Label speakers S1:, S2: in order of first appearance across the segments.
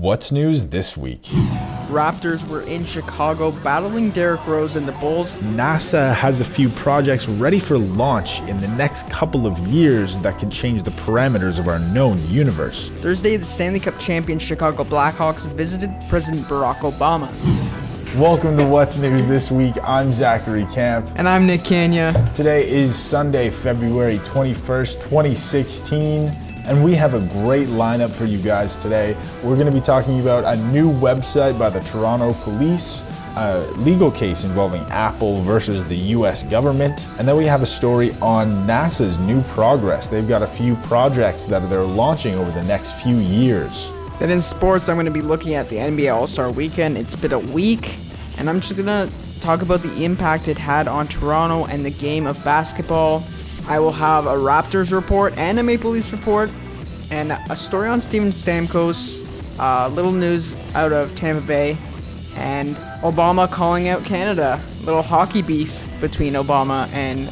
S1: What's news this week?
S2: Raptors were in Chicago battling Derrick Rose and the Bulls.
S3: NASA has a few projects ready for launch in the next couple of years that could change the parameters of our known universe.
S2: Thursday, the Stanley Cup champion Chicago Blackhawks visited President Barack Obama.
S1: Welcome to What's News This Week. I'm Zachary Camp.
S2: And I'm Nick Kenya.
S1: Today is Sunday, February 21st, 2016, and we have a great lineup for you guys today. We're going to be talking about a new website by the Toronto Police, a legal case involving Apple versus the US government, and then we have a story on NASA's new progress. They've got a few projects that they're launching over the next few years.
S2: Then in sports, I'm going to be looking at the NBA All Star weekend. It's been a week, and I'm just going to talk about the impact it had on Toronto and the game of basketball. I will have a Raptors report and a Maple Leafs report, and a story on Steven Stamkos, uh, little news out of Tampa Bay, and Obama calling out Canada. Little hockey beef between Obama and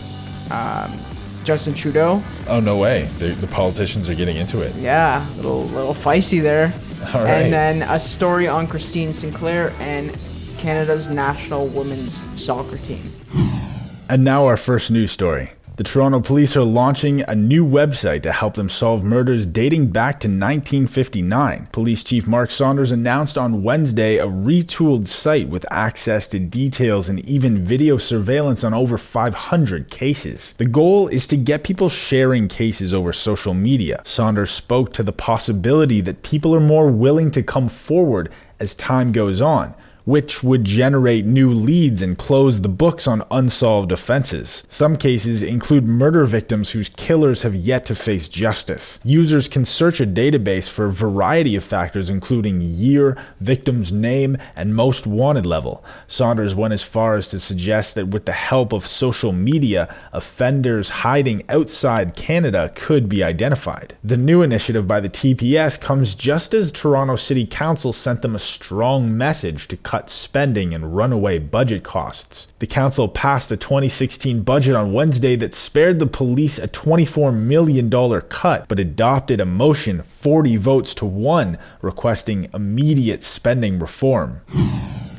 S2: um, Justin Trudeau.
S1: Oh no way! The, the politicians are getting into it.
S2: Yeah, little little feisty there.
S1: All right.
S2: And then a story on Christine Sinclair and Canada's national women's soccer team.
S3: And now our first news story. The Toronto police are launching a new website to help them solve murders dating back to 1959. Police Chief Mark Saunders announced on Wednesday a retooled site with access to details and even video surveillance on over 500 cases. The goal is to get people sharing cases over social media. Saunders spoke to the possibility that people are more willing to come forward as time goes on which would generate new leads and close the books on unsolved offenses. Some cases include murder victims whose killers have yet to face justice. Users can search a database for a variety of factors, including year, victim's name, and most wanted level. Saunders went as far as to suggest that with the help of social media, offenders hiding outside Canada could be identified. The new initiative by the TPS comes just as Toronto City Council sent them a strong message to cut cut spending and runaway budget costs. The council passed a 2016 budget on Wednesday that spared the police a $24 million cut, but adopted a motion 40 votes to 1 requesting immediate spending reform.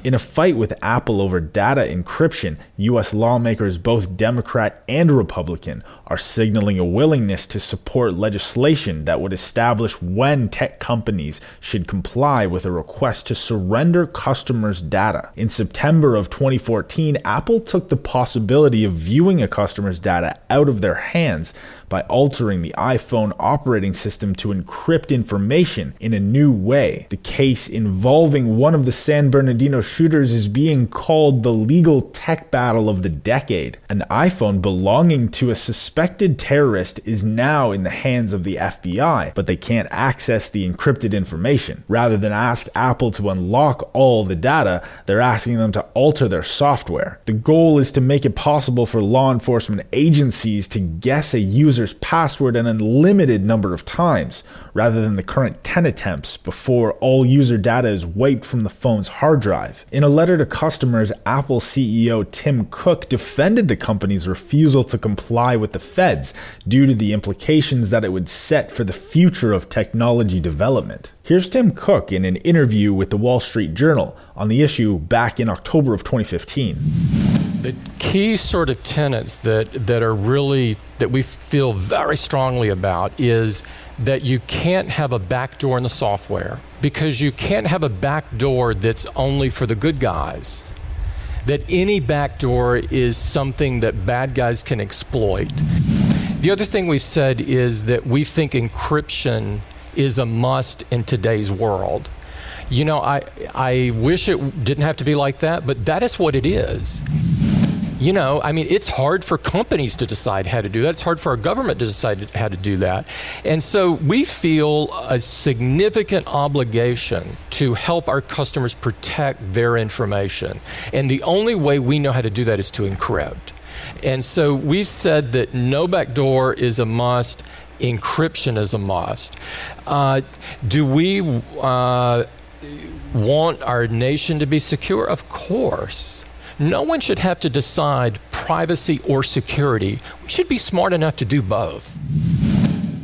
S3: In a fight with Apple over data encryption, U.S. lawmakers, both Democrat and Republican, are signaling a willingness to support legislation that would establish when tech companies should comply with a request to surrender customers' data. In September of 2014, Apple took the possibility of viewing a customer's data out of their hands by altering the iPhone operating system to encrypt information in a new way. The case involving one of the San Bernardino shooters is being called the legal tech battle of the decade. An iPhone belonging to a suspected terrorist is now in the hands of the FBI, but they can't access the encrypted information. Rather than ask Apple to unlock all the data, they're asking them to alter their software. The goal is to make it possible for law enforcement agencies to guess a user's password an unlimited number of times, rather than the current 10 attempts before all user data is wiped from the phone's hard drive. In a letter to customers, Apple CEO Tim Cook defended the company's refusal to comply with the feds due to the implications that it would set for the future of technology development. Here's Tim Cook in an interview with the Wall Street Journal on the issue back in October of 2015
S4: the key sort of tenets that, that are really that we feel very strongly about is that you can't have a backdoor in the software because you can't have a backdoor that's only for the good guys. That any backdoor is something that bad guys can exploit. The other thing we've said is that we think encryption is a must in today's world. You know, I, I wish it didn't have to be like that, but that is what it is you know, I mean, it's hard for companies to decide how to do that. It's hard for our government to decide how to do that. And so we feel a significant obligation to help our customers protect their information. And the only way we know how to do that is to encrypt. And so we've said that no backdoor is a must, encryption is a must. Uh, do we uh, want our nation to be secure? Of course. No one should have to decide privacy or security. We should be smart enough to do both.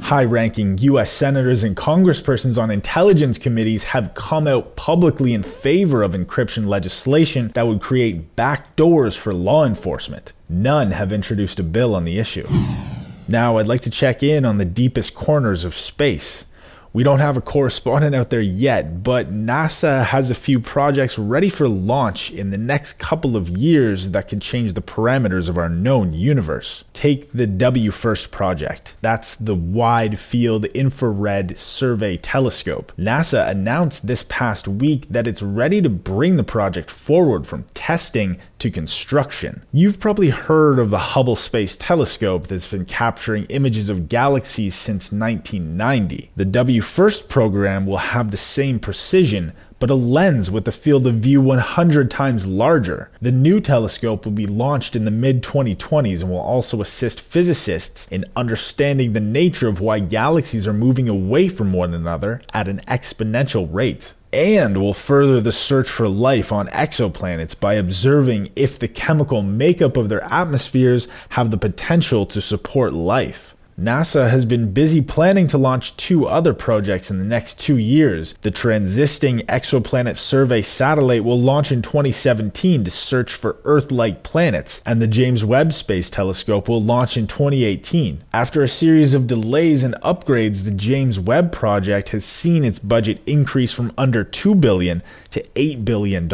S3: High ranking U.S. senators and congresspersons on intelligence committees have come out publicly in favor of encryption legislation that would create backdoors for law enforcement. None have introduced a bill on the issue. Now, I'd like to check in on the deepest corners of space. We don't have a correspondent out there yet, but NASA has a few projects ready for launch in the next couple of years that could change the parameters of our known universe. Take the WFIRST project. That's the Wide Field Infrared Survey Telescope. NASA announced this past week that it's ready to bring the project forward from testing to construction. You've probably heard of the Hubble Space Telescope that's been capturing images of galaxies since 1990. The WFIRST program will have the same precision, but a lens with a field of view 100 times larger. The new telescope will be launched in the mid 2020s and will also assist physicists in understanding the nature of why galaxies are moving away from one another at an exponential rate and will further the search for life on exoplanets by observing if the chemical makeup of their atmospheres have the potential to support life. NASA has been busy planning to launch two other projects in the next two years. The Transisting Exoplanet Survey satellite will launch in 2017 to search for Earth like planets, and the James Webb Space Telescope will launch in 2018. After a series of delays and upgrades, the James Webb project has seen its budget increase from under 2 billion to $8 billion.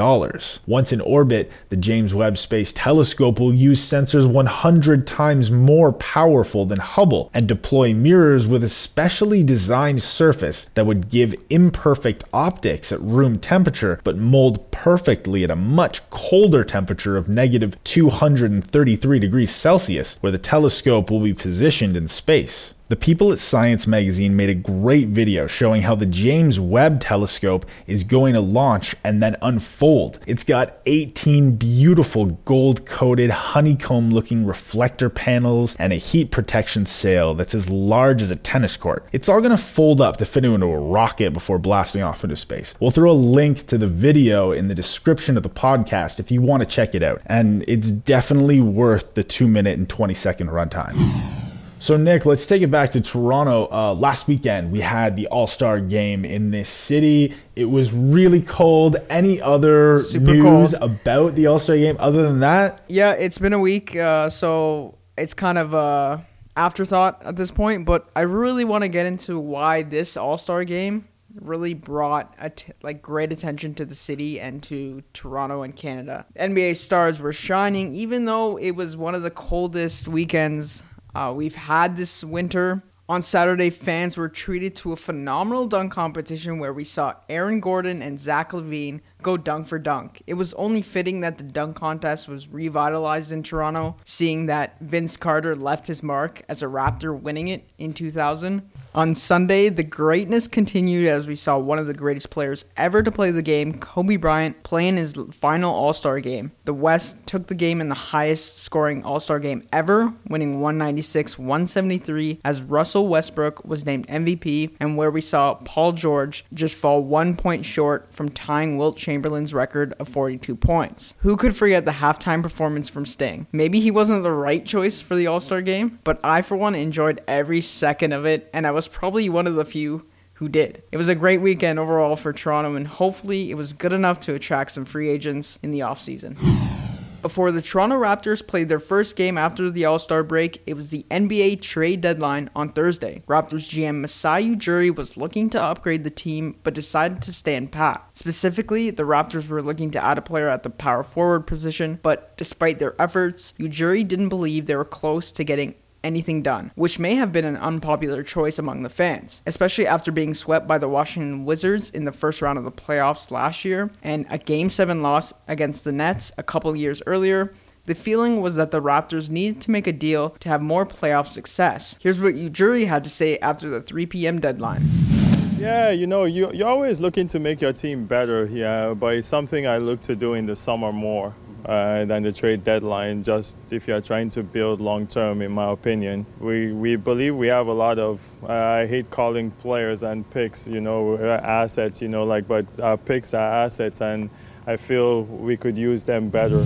S3: Once in orbit, the James Webb Space Telescope will use sensors 100 times more powerful than Hubble and deploy mirrors with a specially designed surface that would give imperfect optics at room temperature but mold perfectly at a much colder temperature of negative 233 degrees Celsius, where the telescope will be positioned in space. The people at Science Magazine made a great video showing how the James Webb telescope is going to launch and then unfold. It's got 18 beautiful gold coated, honeycomb looking reflector panels and a heat protection sail that's as large as a tennis court. It's all going to fold up to fit into a rocket before blasting off into space. We'll throw a link to the video in the description of the podcast if you want to check it out, and it's definitely worth the 2 minute and 20 second runtime. So, Nick, let's take it back to Toronto. Uh, last weekend, we had the All Star game in this city. It was really cold. Any other Super news cold. about the All Star game other than that?
S2: Yeah, it's been a week, uh, so it's kind of a afterthought at this point. But I really want to get into why this All Star game really brought like great attention to the city and to Toronto and Canada. NBA stars were shining, even though it was one of the coldest weekends uh, we've had this winter. On Saturday, fans were treated to a phenomenal dunk competition where we saw Aaron Gordon and Zach LaVine go dunk for dunk. It was only fitting that the dunk contest was revitalized in Toronto, seeing that Vince Carter left his mark as a Raptor winning it in 2000. On Sunday, the greatness continued as we saw one of the greatest players ever to play the game, Kobe Bryant, playing his final All Star game. The West took the game in the highest scoring All Star game ever, winning 196 173, as Russell Westbrook was named MVP, and where we saw Paul George just fall one point short from tying Wilt Chamberlain's record of 42 points. Who could forget the halftime performance from Sting? Maybe he wasn't the right choice for the All Star game, but I, for one, enjoyed every second of it, and I was was probably one of the few who did. It was a great weekend overall for Toronto, and hopefully it was good enough to attract some free agents in the offseason. Before the Toronto Raptors played their first game after the All Star break, it was the NBA trade deadline on Thursday. Raptors GM Masai Ujiri was looking to upgrade the team, but decided to stand pat. Specifically, the Raptors were looking to add a player at the power forward position, but despite their efforts, Ujiri didn't believe they were close to getting anything done, which may have been an unpopular choice among the fans, especially after being swept by the Washington Wizards in the first round of the playoffs last year and a Game 7 loss against the Nets a couple years earlier. The feeling was that the Raptors needed to make a deal to have more playoff success. Here's what Ujiri had to say after the 3 p.m. deadline.
S5: Yeah, you know, you, you're always looking to make your team better, yeah, but it's something I look to do in the summer more uh, than the trade deadline, just if you're trying to build long term, in my opinion. We, we believe we have a lot of, uh, I hate calling players and picks, you know, uh, assets, you know, like, but our picks are assets, and I feel we could use them better.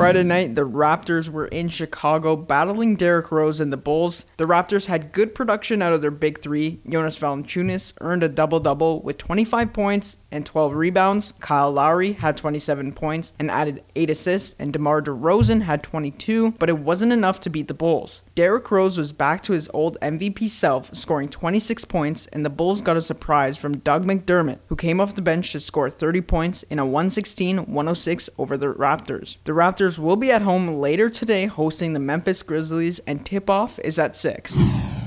S2: Friday night, the Raptors were in Chicago battling Derrick Rose and the Bulls. The Raptors had good production out of their big three. Jonas Valanciunas earned a double-double with 25 points and 12 rebounds. Kyle Lowry had 27 points and added 8 assists, and DeMar DeRozan had 22, but it wasn't enough to beat the Bulls. Derrick Rose was back to his old MVP self, scoring 26 points, and the Bulls got a surprise from Doug McDermott, who came off the bench to score 30 points in a 116 106 over the Raptors. The Raptors will be at home later today hosting the Memphis Grizzlies, and tip off is at 6.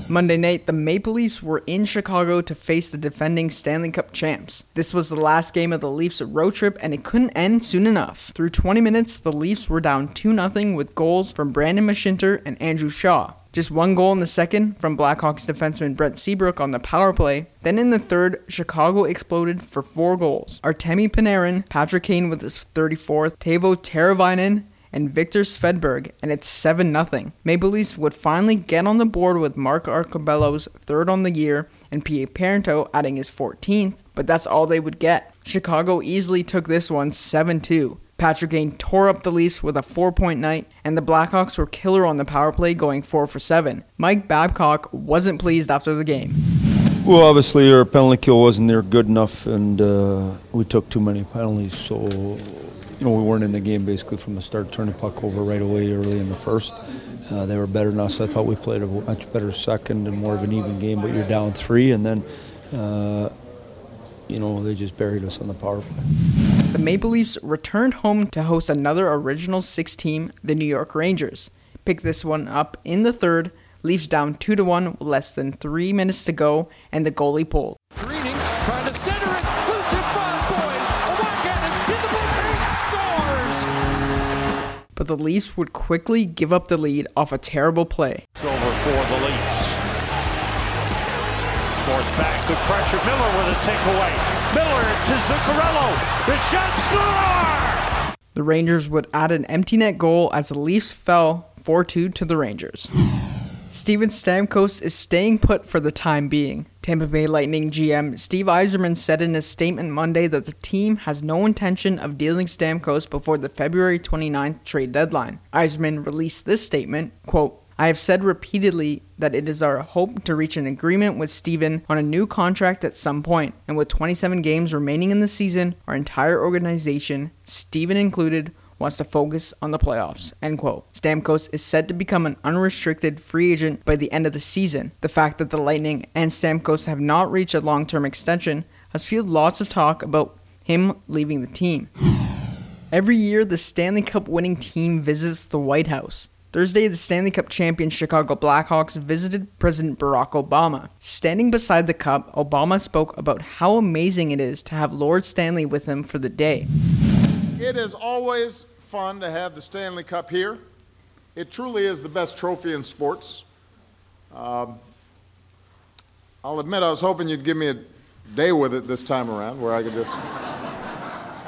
S2: Monday night, the Maple Leafs were in Chicago to face the defending Stanley Cup champs. This was the last game of the Leafs road trip and it couldn't end soon enough. Through 20 minutes, the Leafs were down 2 0 with goals from Brandon Mashinter and Andrew Shaw. Just one goal in the second from Blackhawks defenseman Brent Seabrook on the power play. Then in the third, Chicago exploded for four goals. Artemi Panarin, Patrick Kane with his 34th, Teuvo Teravainen, and Viktor Svedberg, and it's 7 0. Maple Leafs would finally get on the board with Mark Arcobello's third on the year and P.A. Parenteau adding his 14th, but that's all they would get. Chicago easily took this one 7 2. Patrick Kane tore up the Leafs with a four point night, and the Blackhawks were killer on the power play, going 4 for 7. Mike Babcock wasn't pleased after the game.
S6: Well, obviously, our penalty kill wasn't there good enough, and uh, we took too many penalties, so you know, we weren't in the game basically from the start, turning puck over right away early in the first. Uh, they were better than us. I thought we played a much better second and more of an even game, but you're down three, and then, uh, you know, they just buried us on the power play.
S2: The Maple Leafs returned home to host another Original Six team, the New York Rangers. Pick this one up in the third. Leafs down 2 to 1 with less than three minutes to go, and the goalie pulled. But the Leafs would quickly give up the lead off a terrible play.
S7: It's over for the Leafs. Force back, good pressure. Miller with a takeaway. Miller to Zuccarello. The shot score!
S2: The Rangers would add an empty net goal as the Leafs fell 4 2 to the Rangers. Steven Stamkos is staying put for the time being. Tampa Bay Lightning GM Steve Yzerman said in a statement Monday that the team has no intention of dealing Stamkos before the February 29th trade deadline. Yzerman released this statement, quote, I have said repeatedly that it is our hope to reach an agreement with Steven on a new contract at some point, and with 27 games remaining in the season, our entire organization, Steven included, wants to focus on the playoffs. End quote. Stamkos is said to become an unrestricted free agent by the end of the season. The fact that the Lightning and Stamkos have not reached a long term extension has fueled lots of talk about him leaving the team. Every year, the Stanley Cup winning team visits the White House. Thursday, the Stanley Cup champion Chicago Blackhawks visited President Barack Obama. Standing beside the cup, Obama spoke about how amazing it is to have Lord Stanley with him for the day.
S8: It is always fun to have the Stanley Cup here. It truly is the best trophy in sports. Um, I'll admit I was hoping you'd give me a day with it this time around where I could just.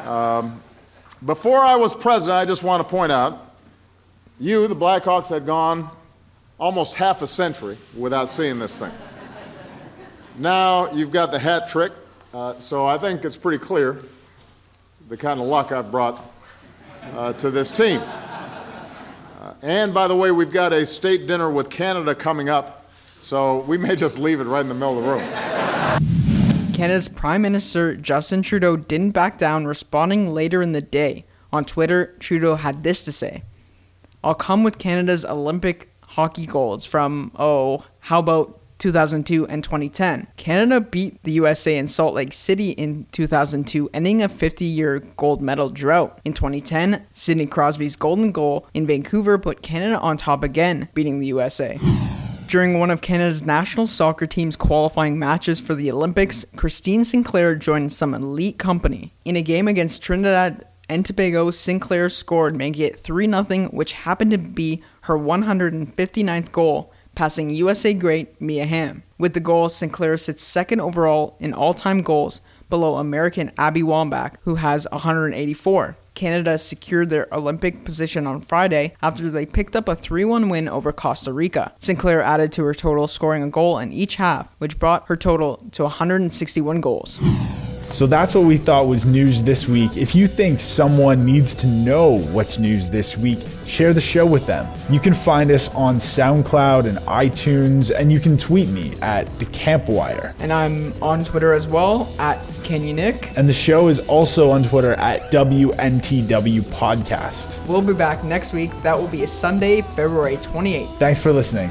S8: Um, before I was president, I just want to point out you, the Blackhawks, had gone almost half a century without seeing this thing. Now you've got the hat trick, uh, so I think it's pretty clear the kind of luck I've brought uh, to this team. Uh, and by the way, we've got a state dinner with Canada coming up, so we may just leave it right in the middle of the room.
S2: Canada's Prime Minister Justin Trudeau didn't back down, responding later in the day. On Twitter, Trudeau had this to say I'll come with Canada's Olympic hockey golds from, oh, how about 2002 and 2010. Canada beat the USA in Salt Lake City in 2002, ending a 50 year gold medal drought. In 2010, Sidney Crosby's golden goal in Vancouver put Canada on top again, beating the USA. During one of Canada's national soccer team's qualifying matches for the Olympics, Christine Sinclair joined some elite company. In a game against Trinidad and Tobago, Sinclair scored, making it 3 0, which happened to be her 159th goal passing USA great Mia Hamm. With the goal, Sinclair sits second overall in all time goals, below American Abby Wambach, who has 184. Canada secured their Olympic position on Friday after they picked up a 3 1 win over Costa Rica. Sinclair added to her total, scoring a goal in each half, which brought her total to 161 goals.
S3: So that's what we thought was news this week. If you think someone needs to know what's news this week, share the show with them. You can find us on SoundCloud and iTunes, and you can tweet me at the Campwire.
S2: And I'm on Twitter as well at Kenny Nick.
S3: And the show is also on Twitter at WNTW Podcast.
S2: We'll be back next week. That will be a Sunday, February 28th.
S3: Thanks for listening.